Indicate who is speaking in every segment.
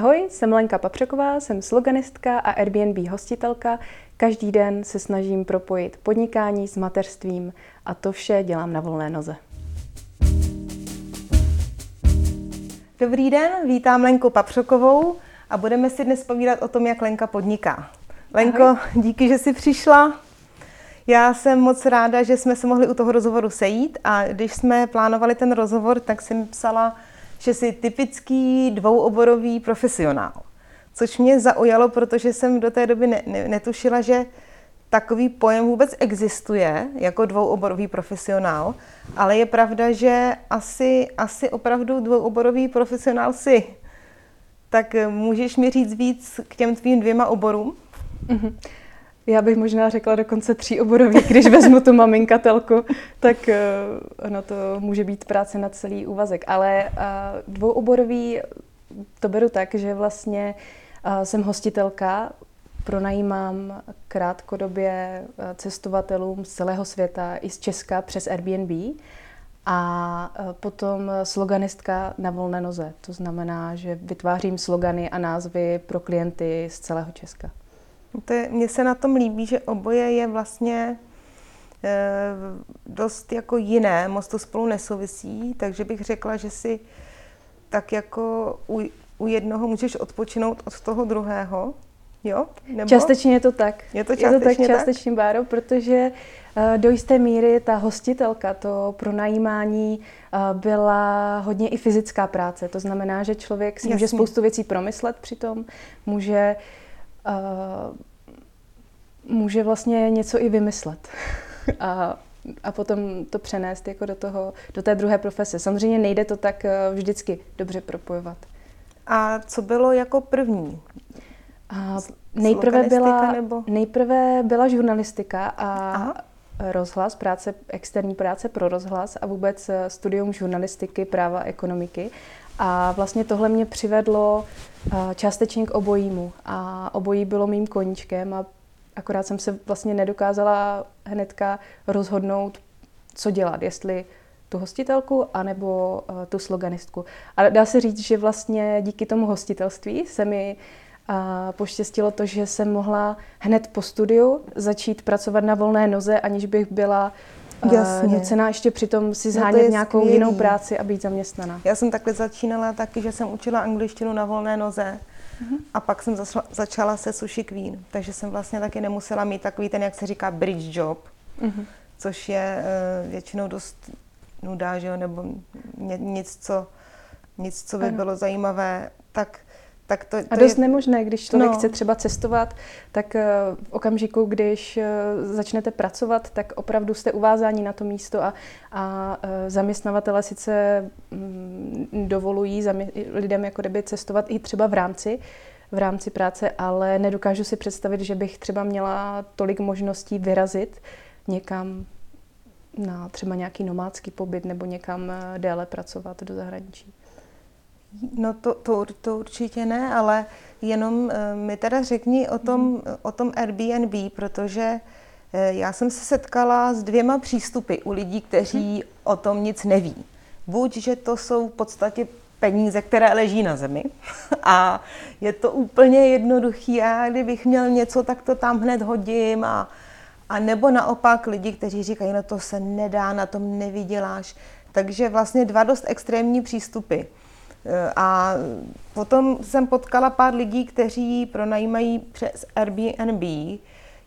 Speaker 1: Ahoj, jsem Lenka Papřeková, jsem sloganistka a Airbnb hostitelka. Každý den se snažím propojit podnikání s mateřstvím a to vše dělám na volné noze.
Speaker 2: Dobrý den, vítám Lenku Papřokovou a budeme si dnes povídat o tom, jak Lenka podniká. Lenko, Ahoj. díky, že jsi přišla. Já jsem moc ráda, že jsme se mohli u toho rozhovoru sejít a když jsme plánovali ten rozhovor, tak jsem psala, že jsi typický dvouoborový profesionál. Což mě zaujalo, protože jsem do té doby ne, ne, netušila, že takový pojem vůbec existuje jako dvouoborový profesionál, ale je pravda, že asi, asi opravdu dvouoborový profesionál si. Tak můžeš mi říct víc k těm tvým dvěma oborům?
Speaker 1: Mm-hmm. Já bych možná řekla dokonce tří oborový, když vezmu tu maminkatelku, tak uh, ono to může být práce na celý úvazek. Ale uh, dvouoborový to beru tak, že vlastně uh, jsem hostitelka, pronajímám krátkodobě cestovatelům z celého světa i z Česka přes Airbnb a potom sloganistka na volné noze. To znamená, že vytvářím slogany a názvy pro klienty z celého Česka.
Speaker 2: To je, mně se na tom líbí, že oboje je vlastně e, dost jako jiné, moc to spolu nesouvisí, takže bych řekla, že si tak jako u, u jednoho můžeš odpočinout od toho druhého, jo?
Speaker 1: Nebo? Částečně je to tak.
Speaker 2: Je to částečně,
Speaker 1: je to tak, částečně, Báro, protože uh, do jisté míry ta hostitelka, to pronajímání uh, byla hodně i fyzická práce. To znamená, že člověk si Jasně. může spoustu věcí promyslet přitom, může uh, může vlastně něco i vymyslet. a, a potom to přenést jako do, toho, do té druhé profese. Samozřejmě nejde to tak eh, vždycky dobře propojovat.
Speaker 2: A co bylo jako první?
Speaker 1: A nejprve, byla, nebo? nejprve byla žurnalistika a Aha. rozhlas, práce, externí práce pro rozhlas a vůbec eh, studium žurnalistiky, práva, ekonomiky. A vlastně tohle mě přivedlo eh, částečně k obojímu. A obojí bylo mým koníčkem a akorát jsem se vlastně nedokázala hnedka rozhodnout, co dělat, jestli tu hostitelku anebo uh, tu sloganistku. A dá se říct, že vlastně díky tomu hostitelství se mi uh, poštěstilo to, že jsem mohla hned po studiu začít pracovat na volné noze, aniž bych byla uh, nucená ještě přitom si no zhánět no nějakou skvělý. jinou práci a být zaměstnaná.
Speaker 2: Já jsem takhle začínala taky, že jsem učila angličtinu na volné noze Mm-hmm. A pak jsem zašla, začala se sushi queen, takže jsem vlastně taky nemusela mít takový ten, jak se říká, bridge job, mm-hmm. což je uh, většinou dost nuda, že jo, nebo ně, nic, co, nic, co by ano. bylo zajímavé, tak tak to, to
Speaker 1: a dost je... nemožné, když člověk no. chce třeba cestovat, tak eh, v okamžiku, když eh, začnete pracovat, tak opravdu jste uvázáni na to místo a, a eh, zaměstnavatele sice mm, dovolují lidem jako kdyby cestovat i třeba v rámci v rámci práce, ale nedokážu si představit, že bych třeba měla tolik možností vyrazit někam na třeba nějaký nomádský pobyt nebo někam déle pracovat do zahraničí.
Speaker 2: No to, to, to určitě ne, ale jenom uh, mi teda řekni o tom, mm. o tom Airbnb, protože uh, já jsem se setkala s dvěma přístupy u lidí, kteří o tom nic neví. Buď, že to jsou v podstatě peníze, které leží na zemi a je to úplně jednoduchý a kdybych měl něco, tak to tam hned hodím a, a nebo naopak lidi, kteří říkají, no to se nedá, na tom nevyděláš. Takže vlastně dva dost extrémní přístupy. A potom jsem potkala pár lidí, kteří pronajímají přes Airbnb.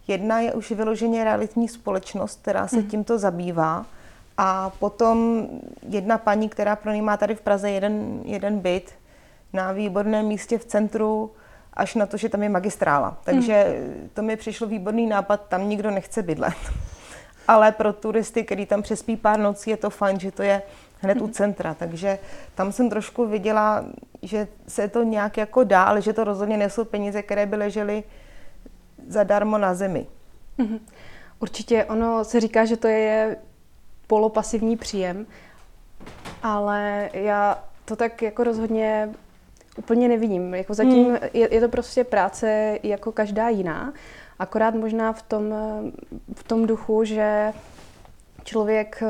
Speaker 2: Jedna je už vyloženě realitní společnost, která se mhm. tímto zabývá. A potom jedna paní, která pronajímá tady v Praze jeden, jeden byt na výborném místě v centru, až na to, že tam je magistrála. Takže mhm. to mi přišlo výborný nápad, tam nikdo nechce bydlet. Ale pro turisty, který tam přespí pár nocí, je to fajn, že to je hned u centra, takže tam jsem trošku viděla, že se to nějak jako dá, ale že to rozhodně nejsou peníze, které by ležely zadarmo na zemi.
Speaker 1: Mhm. Určitě ono se říká, že to je polopasivní příjem, ale já to tak jako rozhodně úplně nevidím. Jako zatím hmm. je, je to prostě práce jako každá jiná, akorát možná v tom, v tom duchu, že člověk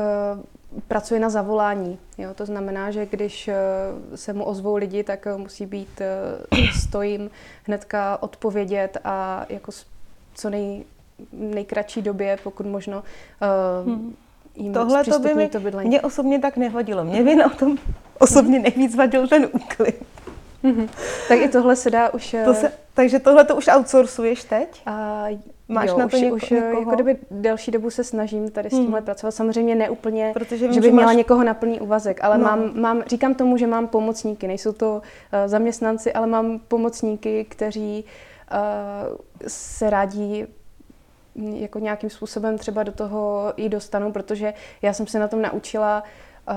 Speaker 1: pracuje na zavolání. Jo? To znamená, že když se mu ozvou lidi, tak musí být stojím hnedka odpovědět a jako co nej, nejkratší době, pokud možno hmm
Speaker 2: jim Tohle to by mi, to bydlení. mě osobně tak nevadilo. Mě by na tom osobně nejvíc vadil ten úklid.
Speaker 1: Mm-hmm. Tak i tohle se dá už...
Speaker 2: To se, takže tohle to už outsourcuješ teď?
Speaker 1: A Máš jo, na to už, něko, už někoho? jako kdyby delší dobu se snažím tady s tímhle hmm. pracovat. Samozřejmě ne úplně, Protože vím, že bych že měla máš... někoho na plný úvazek, ale no. mám, mám, říkám tomu, že mám pomocníky. Nejsou to uh, zaměstnanci, ale mám pomocníky, kteří uh, se rádi jako nějakým způsobem třeba do toho i dostanu, protože já jsem se na tom naučila uh,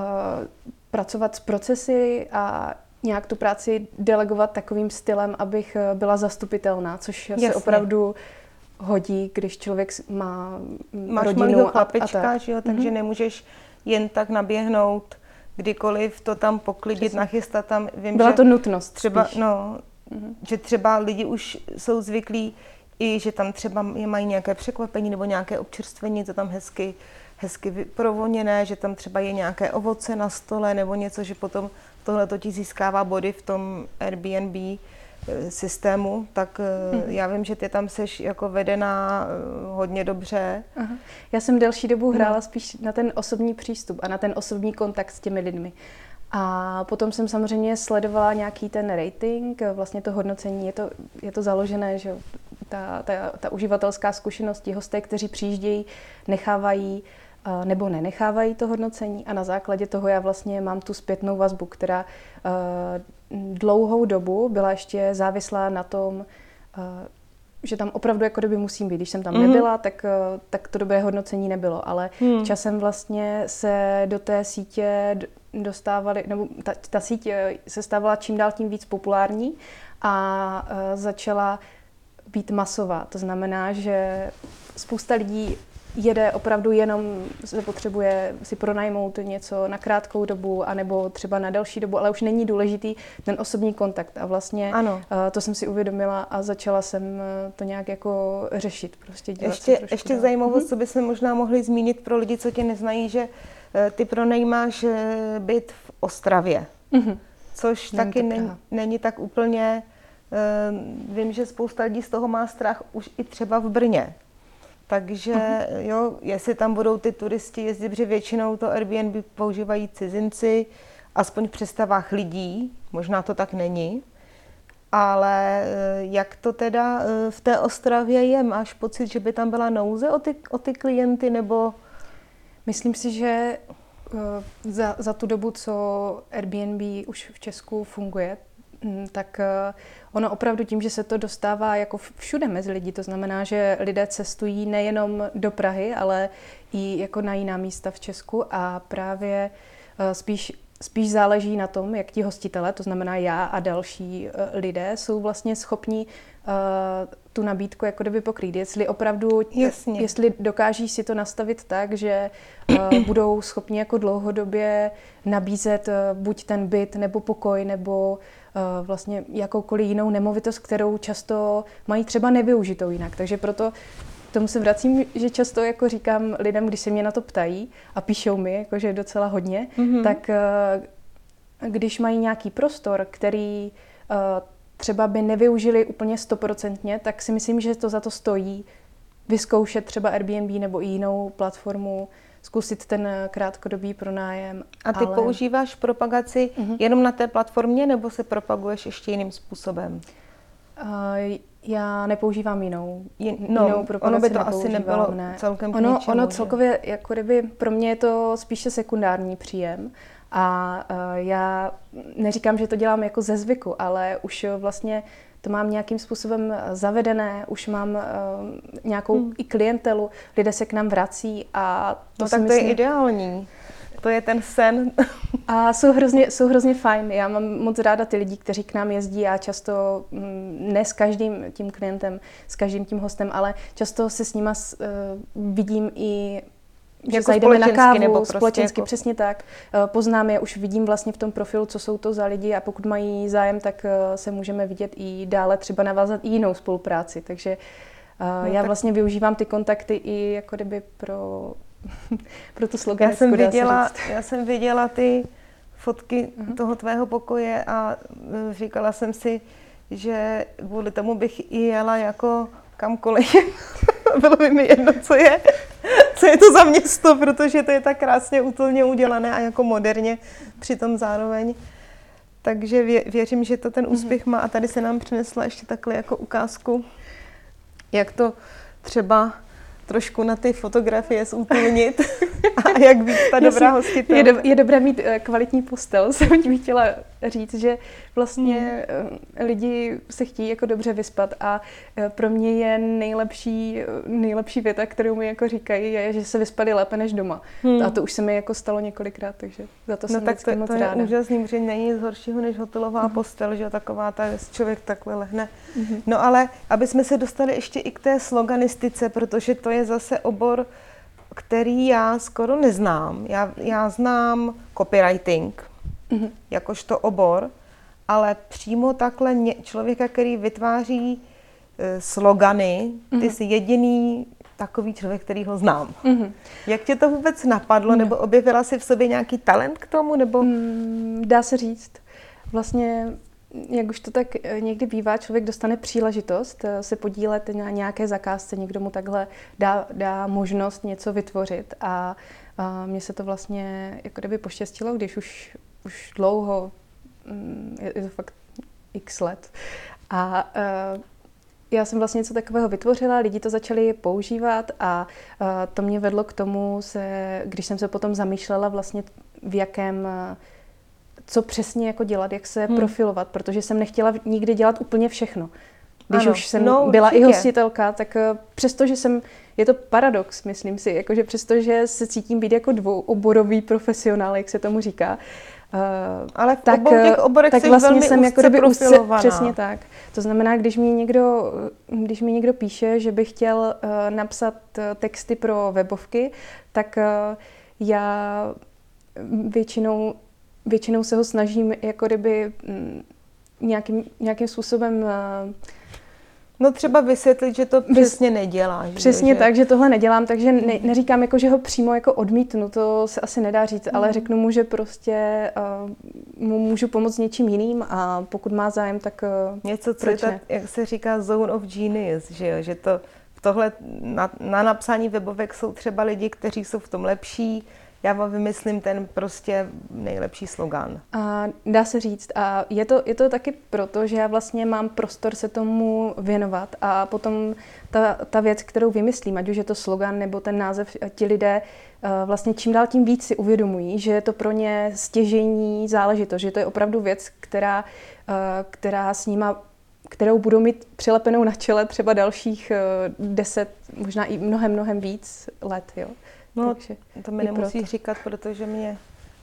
Speaker 1: pracovat s procesy a nějak tu práci delegovat takovým stylem, abych byla zastupitelná, což Jasně. se opravdu hodí, když člověk má
Speaker 2: Máš rodinu chlapička, a, a tak. Že jo, takže mm-hmm. nemůžeš jen tak naběhnout kdykoliv to tam poklidit, Přesně. nachystat tam.
Speaker 1: Vím, Byla že to nutnost
Speaker 2: třeba, spíš. no, mm-hmm. že třeba lidi už jsou zvyklí i že tam třeba je mají nějaké překvapení nebo nějaké občerstvení, to tam hezky, hezky provoněné, že tam třeba je nějaké ovoce na stole nebo něco, že potom tohle to ti získává body v tom Airbnb systému, tak hmm. já vím, že ty tam seš jako vedená eh, hodně dobře.
Speaker 1: Aha. Já jsem delší dobu hrála no. spíš na ten osobní přístup a na ten osobní kontakt s těmi lidmi. A potom jsem samozřejmě sledovala nějaký ten rating, vlastně to hodnocení, je to, je to založené, že ta, ta, ta uživatelská zkušenost, ti hosté, kteří přijíždějí, nechávají nebo nenechávají to hodnocení a na základě toho já vlastně mám tu zpětnou vazbu, která dlouhou dobu byla ještě závislá na tom, že tam opravdu jako kdyby musím být. Když jsem tam mm-hmm. nebyla, tak, tak to dobré hodnocení nebylo, ale mm. časem vlastně se do té sítě dostávali, nebo ta, ta síť se stávala čím dál tím víc populární a začala být masová. To znamená, že spousta lidí jede opravdu jenom, se potřebuje si pronajmout něco na krátkou dobu, anebo třeba na delší dobu, ale už není důležitý ten osobní kontakt. A vlastně ano. Uh, to jsem si uvědomila a začala jsem eh, to nějak jako řešit. Prostě dělat
Speaker 2: ještě ještě dál. zajímavost, hmm. co by se možná mohli zmínit pro lidi, co tě neznají, že uh, ty pronajímáš byt v Ostravě, hmm. což není taky není, není tak úplně vím, že spousta lidí z toho má strach už i třeba v Brně. Takže uh-huh. jo, jestli tam budou ty turisti jezdit, protože většinou to Airbnb používají cizinci, aspoň v představách lidí, možná to tak není. Ale eh, jak to teda eh, v té Ostravě je? Máš pocit, že by tam byla nouze o ty, o ty klienty, nebo...
Speaker 1: Myslím si, že eh, za, za tu dobu, co Airbnb už v Česku funguje, tak ono opravdu tím, že se to dostává jako všude mezi lidi, to znamená, že lidé cestují nejenom do Prahy, ale i jako na jiná místa v Česku a právě eh, spíš Spíš záleží na tom, jak ti hostitele, to znamená já a další eh, lidé, jsou vlastně schopni tu nabídku jako kdyby pokrýt. Jestli opravdu, Jasně. jestli dokáží si to nastavit tak, že uh, budou schopni jako dlouhodobě nabízet uh, buď ten byt, nebo pokoj, nebo Eh, vlastně jakoukoliv jinou nemovitost, kterou často mají třeba nevyužitou jinak. Takže proto k tomu se vracím, že často jako říkám lidem, když se mě na to ptají a píšou mi, jakože docela hodně, mm-hmm. tak eh, když mají nějaký prostor, který eh, třeba by nevyužili úplně stoprocentně, tak si myslím, že to za to stojí vyzkoušet třeba Airbnb nebo i jinou platformu, zkusit ten krátkodobý pronájem.
Speaker 2: A ty ale... používáš propagaci uh-huh. jenom na té platformě nebo se propaguješ ještě jiným způsobem?
Speaker 1: Uh, já nepoužívám jinou,
Speaker 2: no, jinou propagaci. Ono by to asi nebylo ne. celkem
Speaker 1: ono, ničemu, ono celkově, jako kdyby, pro mě je to spíše sekundární příjem. A uh, já neříkám, že to dělám jako ze zvyku, ale už vlastně to mám nějakým způsobem eh, zavedené, už mám uh, nějakou hmm. i klientelu, lidé se k nám vrací a
Speaker 2: to no tak myslím, to je ideální. To je ten sen.
Speaker 1: A jsou hrozně, jsou hrozně fajn. Já mám moc ráda ty lidi, kteří k nám jezdí a často mm, ne s každým tím klientem, s každým tím hostem, ale často se s nima uh, vidím i že jako zajdeme na kávu, nebo prostě společensky, jako... přesně tak. Eh, poznám je, už vidím vlastně v tom profilu, co jsou to za lidi a pokud mají zájem, tak eh, se můžeme vidět i dále, třeba navázat i jinou spolupráci. Takže eh, no, já tak... vlastně využívám ty kontakty i jako kdyby pro pro tu slogan.
Speaker 2: Já jsem viděla, já jsem viděla ty fotky uh-huh. toho tvého pokoje a říkala jsem si, že kvůli tomu bych i jela jako kamkoliv. Bylo by mi jedno, co je, co je to za město, protože to je tak krásně útulně udělané a jako moderně přitom zároveň. Takže vě, věřím, že to ten mhm. úspěch má a tady se nám přinesla ještě takhle jako ukázku, jak to třeba trošku na ty fotografie zútulnit a jak být ta dobrá hostitelka.
Speaker 1: Je, do, je dobré mít eh, kvalitní postel, jsem tím chtěla říct, že vlastně hmm. lidi se chtějí jako dobře vyspat a eh, pro mě je nejlepší, nejlepší věta, kterou mi jako říkají, je, že se vyspali lépe než doma. Hmm. A to už se mi jako stalo několikrát, takže za to no jsem tak to, moc
Speaker 2: to
Speaker 1: ráda.
Speaker 2: je úžasný, že není nic horšího než hotelová hmm. postel, že taková ta, člověk takhle lehne. Hmm. No ale, aby jsme se dostali ještě i k té sloganistice, protože to je zase obor, který já skoro neznám. Já, já znám copywriting, mm-hmm. jakožto obor, ale přímo takhle ně, člověka, který vytváří e, slogany, ty mm-hmm. jsi jediný takový člověk, který ho znám. Mm-hmm. Jak tě to vůbec napadlo, mm. nebo objevila jsi v sobě nějaký talent k tomu, nebo? Mm,
Speaker 1: dá se říct. Vlastně jak už to tak eh, někdy bývá, člověk dostane příležitost eh, se podílet na nějaké zakázce, někdo mu takhle dá, dá možnost něco vytvořit a, a mně se to vlastně jako kdyby poštěstilo, když už, už dlouho, mm, je, to fakt x let, a uh, já jsem vlastně něco takového vytvořila, lidi to začali používat a uh, to mě vedlo k tomu, se, když jsem se potom zamýšlela vlastně v jakém uh, co přesně jako dělat, jak se hmm. profilovat, protože jsem nechtěla nikdy dělat úplně všechno. Když ano. už jsem no, byla určitě. i hostitelka, tak přesto, že jsem, je to paradox, myslím si, jakože přesto, že se cítím být jako dvouoborový profesionál, jak se tomu říká,
Speaker 2: Uh, Ale v tak, obou těch oborech tak vlastně velmi jsem jako kdyby úzce,
Speaker 1: přesně tak. To znamená, když mi někdo, když mi někdo píše, že by chtěl uh, napsat uh, texty pro webovky, tak uh, já většinou většinou se ho snažím jako kdyby mm, nějakým, nějakým způsobem eh,
Speaker 2: No třeba vysvětlit, že to přesně neděláš.
Speaker 1: Přesně že? tak, že tohle nedělám, takže ne, neříkám jako, že ho přímo jako odmítnu, to se asi nedá říct, mm. ale řeknu mu, že prostě uh, mu můžu pomoct něčím jiným a pokud má zájem, tak uh,
Speaker 2: Něco, co je tak, jak se říká zone of genius, že jo, že to tohle na, na napsání webovek jsou třeba lidi, kteří jsou v tom lepší, já vám vymyslím ten prostě nejlepší slogan.
Speaker 1: A dá se říct. A je to, je to taky proto, že já vlastně mám prostor se tomu věnovat a potom ta, ta věc, kterou vymyslím, ať už je to slogan nebo ten název, ti lidé eh, vlastně čím dál tím víc si uvědomují, že je to pro ně stěžení záležitost, že to je opravdu věc, která, eh, která s nima kterou budou mít přilepenou na čele třeba dalších eh, deset, možná i mnohem, mnohem víc let. Jo.
Speaker 2: No, Takže to mi nemusí proto. říkat, protože mě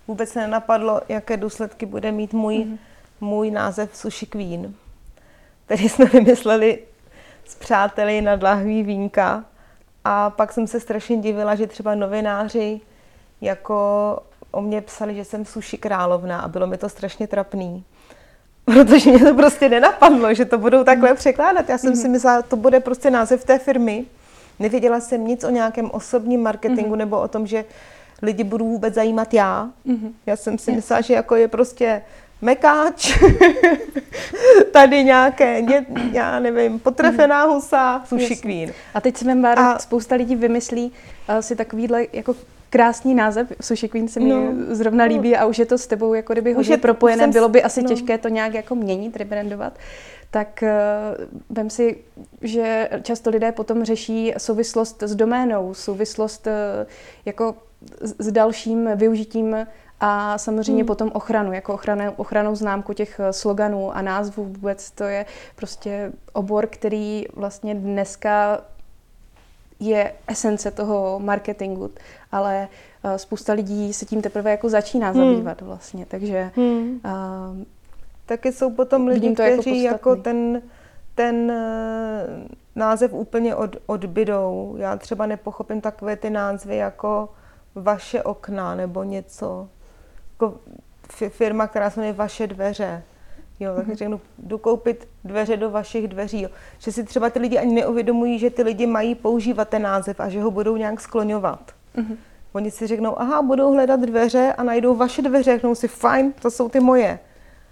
Speaker 2: vůbec nenapadlo, jaké důsledky bude mít můj, mm-hmm. můj název Sushi Queen, který jsme vymysleli s přáteli na dlahví vínka. A pak jsem se strašně divila, že třeba novináři jako o mě psali, že jsem sushi královna a bylo mi to strašně trapný. Protože mě to prostě nenapadlo, že to budou takhle mhm. překládat. Já jsem mm-hmm. si myslela, to bude prostě název té firmy Nevěděla jsem nic o nějakém osobním marketingu mm-hmm. nebo o tom, že lidi budou vůbec zajímat já. Mm-hmm. Já jsem si yes. myslela, že jako je prostě mekáč, tady nějaké, ně, já nevím, potrefená husa, sushi yes. queen.
Speaker 1: A teď se mi a... spousta lidí vymyslí uh, si takovýhle jako krásný název, Sushi Queen se mi no, zrovna no. líbí a už je to s tebou jako kdyby hodně je, propojené, jsem, bylo by asi no. těžké to nějak jako měnit, rebrandovat tak uh, vem si, že často lidé potom řeší souvislost s doménou, souvislost uh, jako s, s dalším využitím a samozřejmě hmm. potom ochranu, jako ochranu, ochranou známku těch eh, sloganů a názvů vůbec. To je prostě obor, který vlastně dneska je esence toho marketingu, ale uh, spousta lidí se tím teprve jako začíná hmm. zabývat vlastně, takže hmm. uh,
Speaker 2: Taky jsou potom lidi, to jako kteří jako, jako ten, ten uh, název úplně od, odbydou. Já třeba nepochopím takové ty názvy jako vaše okna nebo něco. Jako firma, která se jmenuje vaše dveře. Jo, tak mm-hmm. řeknu, jdu koupit dveře do vašich dveří. Jo. Že si třeba ty lidi ani neuvědomují, že ty lidi mají používat ten název a že ho budou nějak skloňovat. Mm-hmm. Oni si řeknou, aha, budou hledat dveře a najdou vaše dveře, řeknou si, fajn, to jsou ty moje.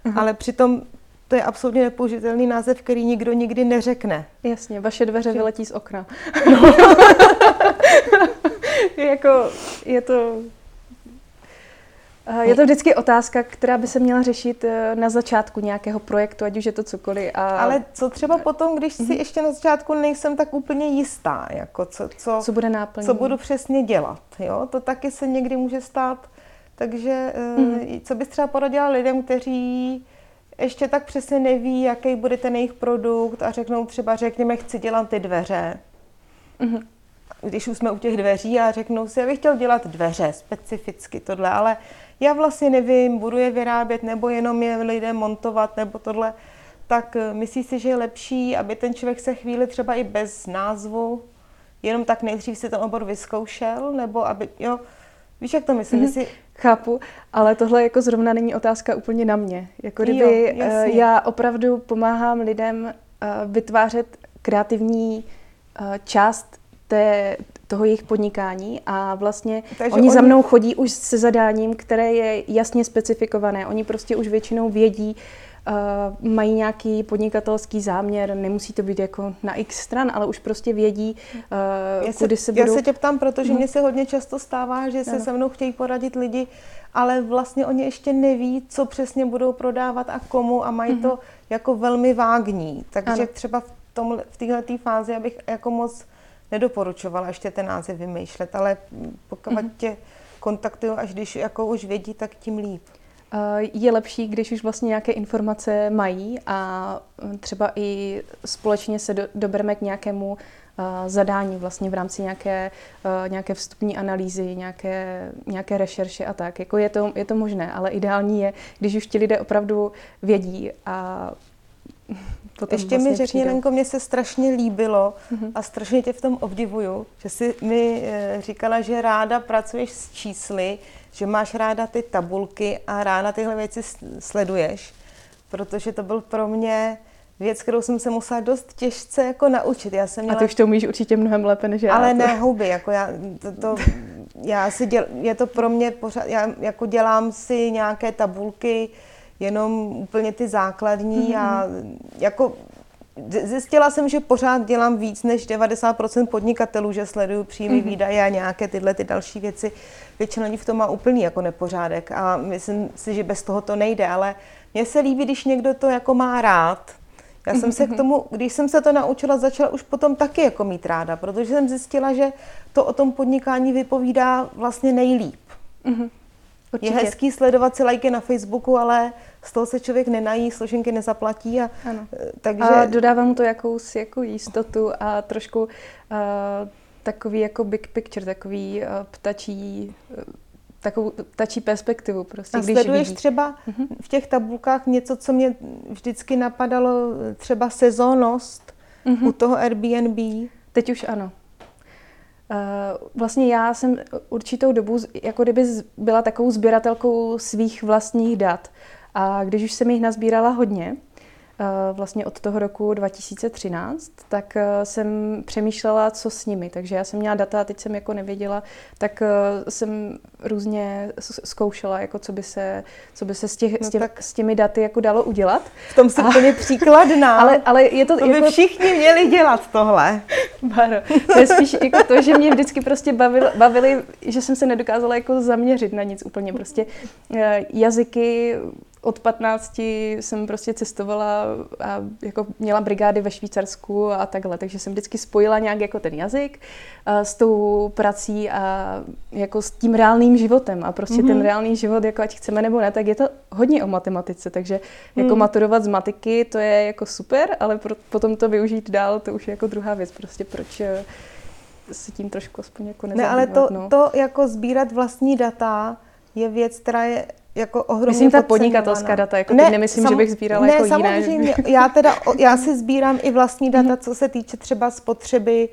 Speaker 2: Mm-hmm. Ale přitom to je absolutně nepoužitelný název, který nikdo nikdy neřekne.
Speaker 1: Jasně, vaše dveře vyletí z okna. No. jako, je to je to vždycky otázka, která by se měla řešit eh, na začátku nějakého projektu, ať už je to cokoliv. A...
Speaker 2: Ale co třeba potom, když si mm-hmm. ještě na začátku nejsem tak úplně jistá, jako co, co,
Speaker 1: co bude.
Speaker 2: Co budu přesně dělat, jo? To taky se někdy může stát. Takže mm-hmm. co bys třeba poradila lidem, kteří ještě tak přesně neví, jaký bude ten jejich produkt a řeknou třeba, řekněme, chci dělat ty dveře. Mm-hmm. Když už jsme u těch dveří a řeknou si, já bych chtěl dělat dveře specificky tohle, ale já vlastně nevím, budu je vyrábět nebo jenom je lidem montovat nebo tohle, tak eh, myslí si, že je lepší, aby ten člověk se chvíli třeba i bez názvu, jenom tak nejdřív si ten obor vyzkoušel, nebo aby, jo, víš, jak to myslím? Mm-hmm.
Speaker 1: Chápu, ale tohle jako zrovna není otázka úplně na mě. Jako kdyby jo, uh, já opravdu pomáhám lidem uh, vytvářet kreativní část té, toho jejich podnikání a vlastně Takže oni, oni za mnou chodí už se zadáním, které je jasně specifikované. Oni prostě už většinou vědí, uh, mají nějaký podnikatelský záměr, nemusí to být jako na x stran, ale už prostě vědí, uh,
Speaker 2: já
Speaker 1: kudy
Speaker 2: se,
Speaker 1: se budou...
Speaker 2: Já se tě ptám, protože hmm. mně se hodně často stává, že se ano. se mnou chtějí poradit lidi, ale vlastně oni ještě neví, co přesně budou prodávat a komu a mají hmm. to jako velmi vágní. Takže ano. třeba v, tom, v této fázi, abych jako moc nedoporučovala ještě ten název vymýšlet, ale pokud mm-hmm. tě kontaktují, až když jako už vědí, tak tím líp.
Speaker 1: Je lepší, když už vlastně nějaké informace mají a třeba i společně se do, dobereme k nějakému uh, zadání vlastně v rámci nějaké, nějaké vstupní analýzy, nějaké, nějaké rešerše a tak. Jako je, to, je to možné, ale ideální je, když už ti lidé opravdu vědí a
Speaker 2: potom Ještě vlastně mi řekni, Lenko, mně se strašně líbilo mm-hmm. a strašně tě v tom obdivuju, že jsi mi e, říkala, že ráda pracuješ s čísly, že máš ráda ty tabulky a ráda tyhle věci sleduješ, protože to byl pro mě věc, kterou jsem se musela dost těžce jako naučit. Já jsem
Speaker 1: měla... A ty už to umíš určitě mnohem lépe než já.
Speaker 2: Ale to... ne houby, jako já, to, to, já si děl, je to pro mě pořád, já jako dělám si nějaké tabulky, jenom úplně ty základní mm-hmm. a jako Zjistila jsem, že pořád dělám víc než 90% podnikatelů, že sleduju příjmy, mm-hmm. výdaje a nějaké tyhle ty další věci. Většina lidí v tom má úplný jako nepořádek a myslím si, že bez toho to nejde, ale mně se líbí, když někdo to jako má rád. Já jsem se k mhm. tomu, když jsem se to naučila, začala už potom taky jako mít ráda, protože jsem zjistila, že to o tom podnikání vypovídá vlastně nejlíp. Mm-hmm. Určitě. Je hezký sledovat si lajky na Facebooku, ale z toho se člověk nenají, složenky nezaplatí. A,
Speaker 1: ano. Eh, takže... a dodává mu to jakousi jako jistotu a trošku uh, takový jako big picture, takový uh, ptačí uh, takovou ptačí perspektivu. Prostě,
Speaker 2: a když sleduješ vidí. třeba uh-huh. v těch tabulkách něco, co mě vždycky napadalo, třeba sezónnost uh-huh. u toho Airbnb?
Speaker 1: Teď už ano. Vlastně já jsem určitou dobu jako kdyby byla takovou sběratelkou svých vlastních dat. A když už jsem jich nazbírala hodně, eh, vlastně od toho roku 2013, tak eh, jsem přemýšlela, co s nimi. Takže já jsem měla data a teď jsem jako nevěděla, tak eh, jsem různě zkoušela, jako co by se, co by se s, těch, no s, těch, s těmi daty jako dalo udělat.
Speaker 2: V tom jsem úplně příkladná.
Speaker 1: Ale, ale je to,
Speaker 2: to by
Speaker 1: jako...
Speaker 2: všichni měli dělat tohle.
Speaker 1: Baro, to je spíš jako to, že mě vždycky prostě bavili, bavili, že jsem se nedokázala jako zaměřit na nic úplně. Prostě jazyky, od 15 jsem prostě cestovala a jako měla brigády ve Švýcarsku a takhle, takže jsem vždycky spojila nějak jako ten jazyk a s tou prací a jako s tím reálným životem a prostě mm-hmm. ten mhm. reálný život, jako ať chceme nebo ne, tak je to hodně o matematice, takže jako mm. maturovat z matiky, to je jako super, ale pro, potom to využít dál, to už je jako druhá věc, prostě proč eh, se tím trošku aspoň jako
Speaker 2: nezabývat. Ne, ale to, no. to jako sbírat vlastní data je věc, která je jako ohromně
Speaker 1: Myslím ta podnikatelská data, jako ne, nemyslím, sam, že bych sbírala
Speaker 2: ne,
Speaker 1: jako
Speaker 2: samozřejmě, jiné. já teda, já si sbírám i vlastní data, mhm. co se týče třeba spotřeby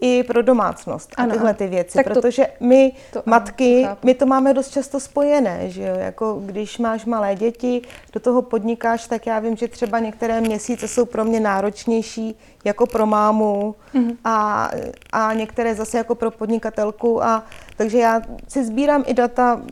Speaker 2: i pro domácnost a ano, tyhle ty věci, tak protože to, my to, matky, ano, my to máme dost často spojené, že jo, jako když máš malé děti, do toho podnikáš, tak já vím, že třeba některé měsíce jsou pro mě náročnější jako pro mámu mm-hmm. a, a některé zase jako pro podnikatelku a takže já si sbírám i data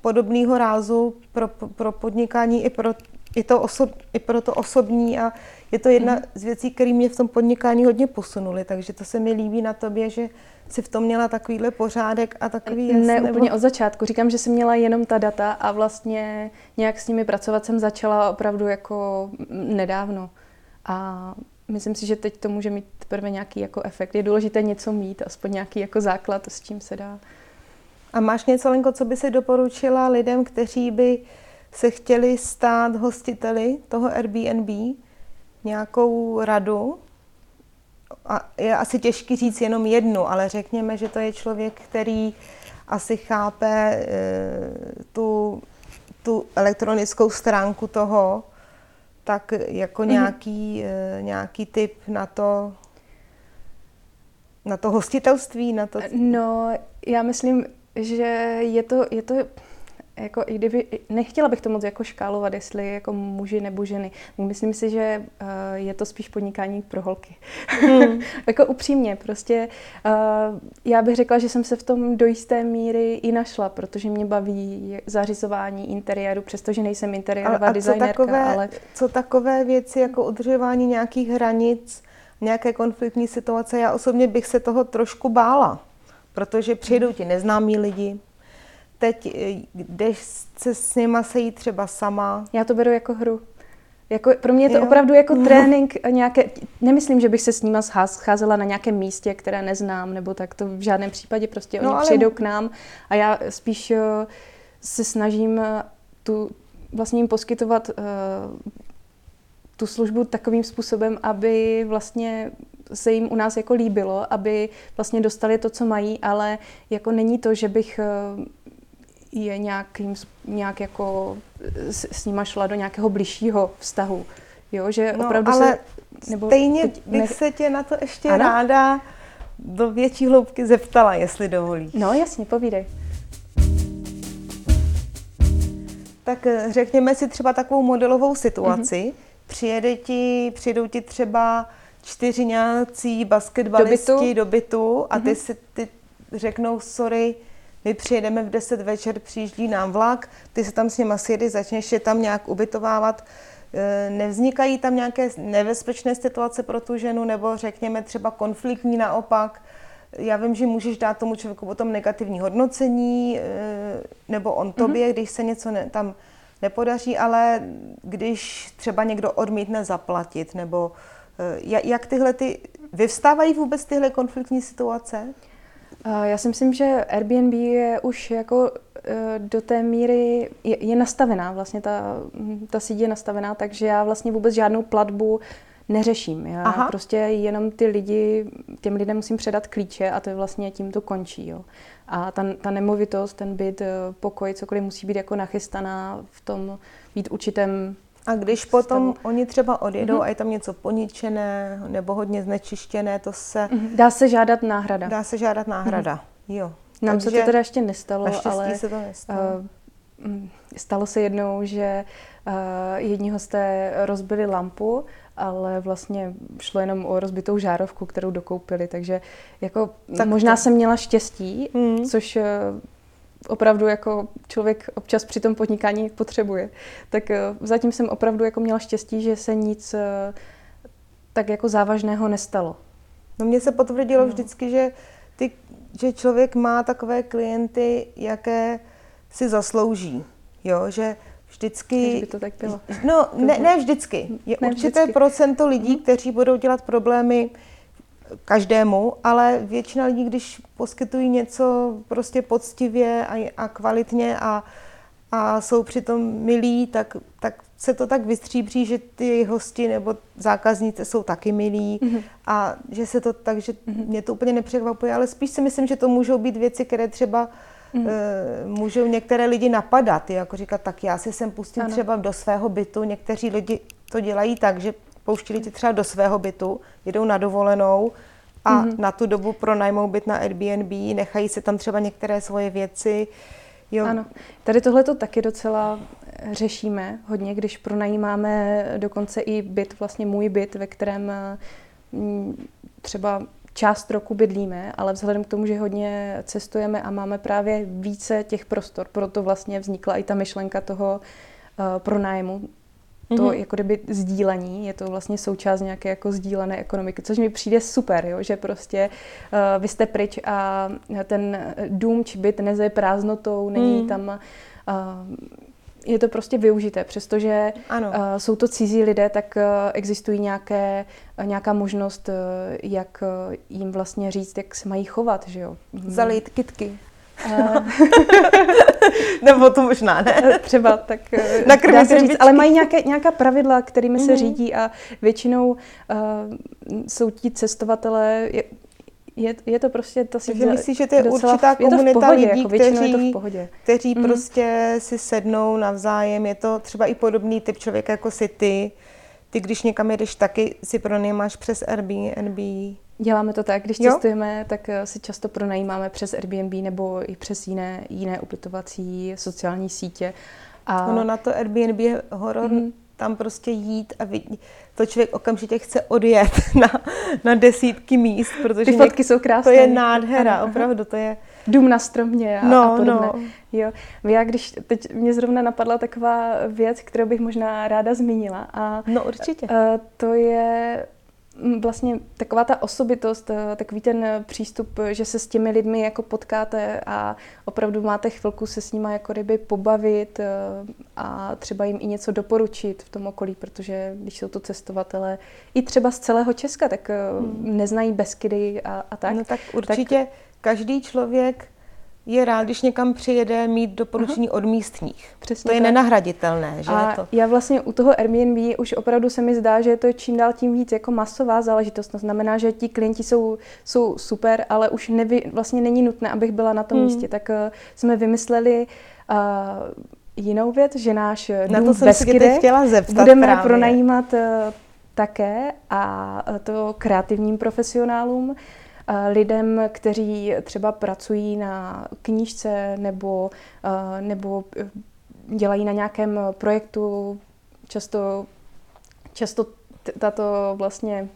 Speaker 2: podobného rázu pro, pro podnikání i pro, i, to osob, i pro to osobní a je to jedna z věcí, které mě v tom podnikání hodně posunuly, takže to se mi líbí na tobě, že si v tom měla takovýhle pořádek a takový
Speaker 1: jasný, Ne, nebo... úplně od začátku. Říkám, že jsem měla jenom ta data a vlastně nějak s nimi pracovat jsem začala opravdu jako nedávno. A myslím si, že teď to může mít teprve nějaký jako efekt. Je důležité něco mít, aspoň nějaký jako základ, s čím se dá.
Speaker 2: A máš něco, Lenko, co by si doporučila lidem, kteří by se chtěli stát hostiteli toho Airbnb? Nějakou radu? A je asi těžký říct jenom jednu, ale řekněme, že to je člověk, který asi chápe e, tu, tu elektronickou stránku toho, tak jako mm-hmm. nějaký, e, nějaký tip na to, na to hostitelství, na to...
Speaker 1: No, já myslím, že je to, je to jako i kdyby, nechtěla bych to moc jako škálovat, jestli jako muži nebo ženy. Myslím si, že uh, je to spíš podnikání pro holky. Hmm. jako upřímně, prostě uh, já bych řekla, že jsem se v tom do jisté míry i našla, protože mě baví zařizování interiéru, přestože nejsem interiérová a, a designérka.
Speaker 2: Co takové,
Speaker 1: ale...
Speaker 2: co takové věci jako udržování nějakých hranic, nějaké konfliktní situace, já osobně bych se toho trošku bála, protože přijdou ti neznámí lidi, teď eh, jdeš se s nima sejít třeba sama.
Speaker 1: Já to beru jako hru. Jako, pro mě je to jo. opravdu jako no. trénink nějaké, nemyslím, že bych se s nima scházela na nějakém místě, které neznám, nebo tak to v žádném případě, prostě no, oni ale... přijdou k nám a já spíš uh, se snažím uh, tu, vlastně jim poskytovat uh, tu službu takovým způsobem, aby vlastně se jim u nás jako líbilo, aby vlastně dostali to, co mají, ale jako není to, že bych je nějakým, nějak jako s, s nima šla do nějakého bližšího vztahu. Jo, že no, opravdu
Speaker 2: ale se, nebo stejně teď bych ne... se tě na to ještě ano? ráda do větší hloubky zeptala, jestli dovolíš.
Speaker 1: No jasně, povídej.
Speaker 2: Tak eh, řekněme si třeba takovou modelovou situaci. Mm-hmm. Přijede ti, přijdou ti třeba čtyři nějací basketbalisti do bytu, do bytu a ty mm-hmm. si ty řeknou, sorry, my přijedeme v 10 večer, přijíždí nám vlak, ty se tam s nima sjedy, začneš je tam nějak ubytovávat, e, nevznikají tam nějaké nebezpečné situace pro tu ženu, nebo řekněme třeba konfliktní naopak. Já vím, že můžeš dát tomu člověku potom negativní hodnocení, e, nebo on tobě, mm-hmm. když se něco ne, tam nepodaří, ale když třeba někdo odmítne zaplatit, nebo e, jak tyhle ty, vyvstávají vůbec tyhle konfliktní situace?
Speaker 1: Já si myslím, že Airbnb je už jako e, do té míry je, je nastavená, vlastně ta, ta síť je nastavená, takže já vlastně vůbec žádnou platbu neřeším. Já Aha. prostě jenom ty lidi, těm lidem musím předat klíče a to je vlastně tím to končí. Jo. A ta, ta nemovitost, ten byt, e, pokoj, cokoliv musí být jako nachystaná v tom, být určitém
Speaker 2: a když potom stavu. oni třeba odjedou mm-hmm. a je tam něco poničené nebo hodně znečištěné, to se... Mm-hmm.
Speaker 1: Dá se žádat náhrada.
Speaker 2: Dá se žádat náhrada, mm-hmm. jo.
Speaker 1: Nám Takže se to teda ještě nestalo, ale
Speaker 2: se to nestalo.
Speaker 1: Uh, stalo se jednou, že uh, jedni hosté rozbili lampu, ale vlastně šlo jenom o rozbitou žárovku, kterou dokoupili, takže jako tak možná to. jsem měla štěstí, mm. což uh, opravdu jako člověk občas při tom podnikání potřebuje. Tak eh, zatím jsem opravdu jako měla štěstí, že se nic eh, tak jako závažného nestalo.
Speaker 2: No mně se potvrdilo no. vždycky, že, ty, že člověk má takové klienty, jaké si zaslouží. Jo, že vždycky...
Speaker 1: Když by to tak bylo.
Speaker 2: No, ne, ne vždycky. Je ne určité vždycky. procento lidí, mm. kteří budou dělat problémy každému, ale většina lidí, když poskytují něco prostě poctivě a, a kvalitně a, a jsou přitom milí, tak, tak se to tak vystříbří, že ty hosti nebo zákazníci jsou taky milí mm-hmm. a že se to tak, že mm-hmm. mě to úplně nepřekvapuje, ale spíš si myslím, že to můžou být věci, které třeba mm. uh, můžou některé lidi napadat, jako říkat, tak já si sem pustím ano. třeba do svého bytu, někteří lidi to dělají tak, že pouští lidi třeba do svého bytu, jedou na dovolenou a mm-hmm. na tu dobu pronajmou byt na Airbnb, nechají si tam třeba některé svoje věci.
Speaker 1: Jo. Ano, tady tohle to taky docela řešíme hodně, když pronajímáme dokonce i byt, vlastně můj byt, ve kterém mm, třeba část roku bydlíme, ale vzhledem k tomu, že hodně cestujeme a máme právě více těch prostor, proto vlastně vznikla i ta myšlenka toho uh, pronájmu, to mm-hmm. jako kdyby sdílení, je to vlastně součást nějaké jako sdílené ekonomiky, což mi přijde super, jo, že prostě uh, vy jste pryč a ten dům či byt nezaje prázdnotou, není mm. tam uh, je to prostě využité, přestože ano. Uh, jsou to cizí lidé, tak uh, existují nějaké, uh, nějaká možnost, uh, jak uh, jim vlastně říct, jak se mají chovat, že jo.
Speaker 2: Zalít kitky. Nebo to možná ne.
Speaker 1: Třeba tak dá se říct, ale mají nějaké, nějaká pravidla, kterými mm-hmm. se mhm. řídí a většinou uh, jsou ti cestovatelé, je, je to prostě to
Speaker 2: si Takže myslíš, že to je docela, určitá komunita je to pohodě, lidí, jako kteří, je to v pohodě. kteří mm. prostě si sednou navzájem. Je to třeba i podobný typ člověka jako si ty. Ty, když někam jedeš, taky si pronajímáš přes Airbnb.
Speaker 1: Děláme to tak, když jo? cestujeme, tak eh, si často pronajímáme přes Airbnb nebo i přes jiné, jiné ubytovací sociální sítě.
Speaker 2: A... Ono na to Airbnb je horor, mm tam prostě jít a vidí. To člověk okamžitě chce odjet na, na desítky míst, protože
Speaker 1: Ty fotky jsou krásné.
Speaker 2: To je nádhera, opravdu, to je...
Speaker 1: Dům na stromě a, no, a podobně. No. Jo. Já když, teď mě zrovna napadla taková věc, kterou bych možná ráda zmínila. A,
Speaker 2: no určitě.
Speaker 1: A, to je vlastně taková ta osobitost, eh, takový ten přístup, že se s těmi lidmi jako potkáte a opravdu máte chvilku se s nimi jako ryby pobavit eh, a třeba jim i něco doporučit v tom okolí, protože když jsou to cestovatele i třeba z celého Česka, tak eh, hmm. neznají Beskydy a, a tak.
Speaker 2: No tak určitě tak, každý člověk je rád, když někam přijede mít doporučení Aha. od místních. Přesně to je tak. nenahraditelné, že
Speaker 1: a
Speaker 2: to?
Speaker 1: já vlastně u toho Airbnb už opravdu se mi zdá, že je to čím dál tím víc jako masová záležitost. To znamená, že ti klienti jsou, jsou super, ale už nevy, vlastně není nutné, abych byla na tom hmm. místě. Tak uh, jsme vymysleli uh, jinou věc, že náš
Speaker 2: na to jsem se chtěla zeptat
Speaker 1: budeme právě. pronajímat uh, také a to kreativním profesionálům lidem, kteří třeba pracují na knížce nebo, nebo dělají na nějakém projektu, často, často tato vlastně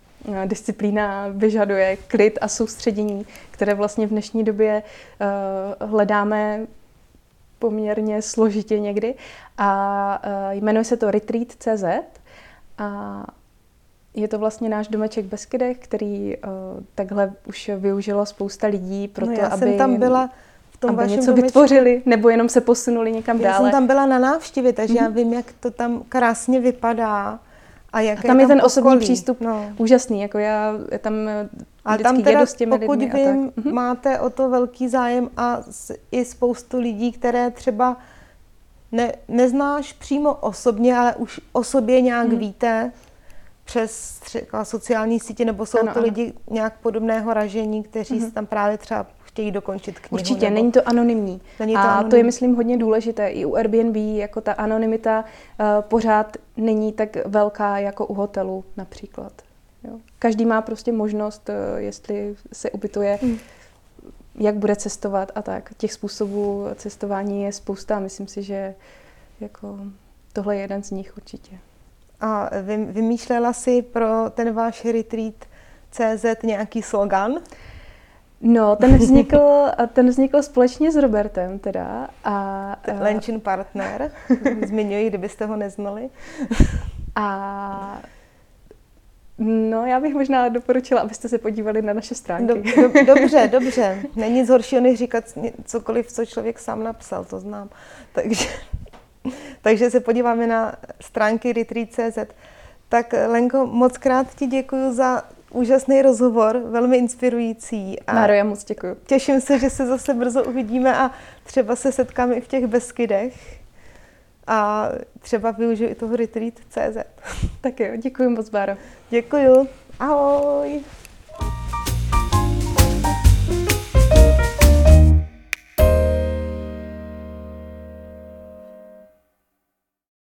Speaker 1: disciplína vyžaduje klid a soustředění, které vlastně v dnešní době hledáme poměrně složitě někdy. A jmenuje se to Retreat.cz a je to vlastně náš domeček bez Kydech, který uh, takhle už využilo spousta lidí pro no,
Speaker 2: to,
Speaker 1: aby, jsem
Speaker 2: tam byla v tom
Speaker 1: aby něco domečku. vytvořili, nebo jenom se posunuli někam
Speaker 2: já
Speaker 1: dále.
Speaker 2: Já jsem tam byla na návštěvě, takže mm-hmm. já mhm. vím, jak to tam krásně vypadá. A, jak
Speaker 1: a tam je, tam ten osobní přístup no. úžasný, jako já tam
Speaker 2: ale tam teda, s těmi pokud lidmi vím, tak. Mhm. máte o to velký zájem a i spoustu lidí, které třeba ne, neznáš přímo osobně, ale už o sobě nějak hmm. víte, přes třeba sociální sítě, nebo jsou ano, to ano. lidi nějak podobného ražení, kteří mm-hmm. tam právě třeba chtějí dokončit knihu.
Speaker 1: Určitě, nebo... není to anonymní. Není to a anonymní. to je, myslím, hodně důležité. I u Airbnb, jako ta anonymita uh, pořád není tak velká jako u hotelu například. Jo. Každý má prostě možnost, uh, jestli se ubytuje, mm. jak bude cestovat a tak. Těch způsobů cestování je spousta. Myslím si, že jako tohle je jeden z nich určitě.
Speaker 2: A vymýšlela si pro ten váš retreat CZ nějaký slogan?
Speaker 1: No, ten vznikl, ten vznikl společně s Robertem teda. A,
Speaker 2: Lenčin partner, zmiňuji, kdybyste ho neznali.
Speaker 1: A No, já bych možná doporučila, abyste se podívali na naše stránky.
Speaker 2: Do, do, dobře, dobře. Není nic horšího, než říkat cokoliv, co člověk sám napsal, to znám. Takže takže se podíváme na stránky retreat.cz. Tak Lenko, moc krát ti děkuji za úžasný rozhovor, velmi inspirující.
Speaker 1: A Máro, já moc děkuji.
Speaker 2: Těším se, že se zase brzo uvidíme a třeba se setkáme i v těch Beskydech. A třeba využiju i toho retreat.cz.
Speaker 1: Tak jo, děkuji moc, Báro.
Speaker 2: Děkuji. Ahoj.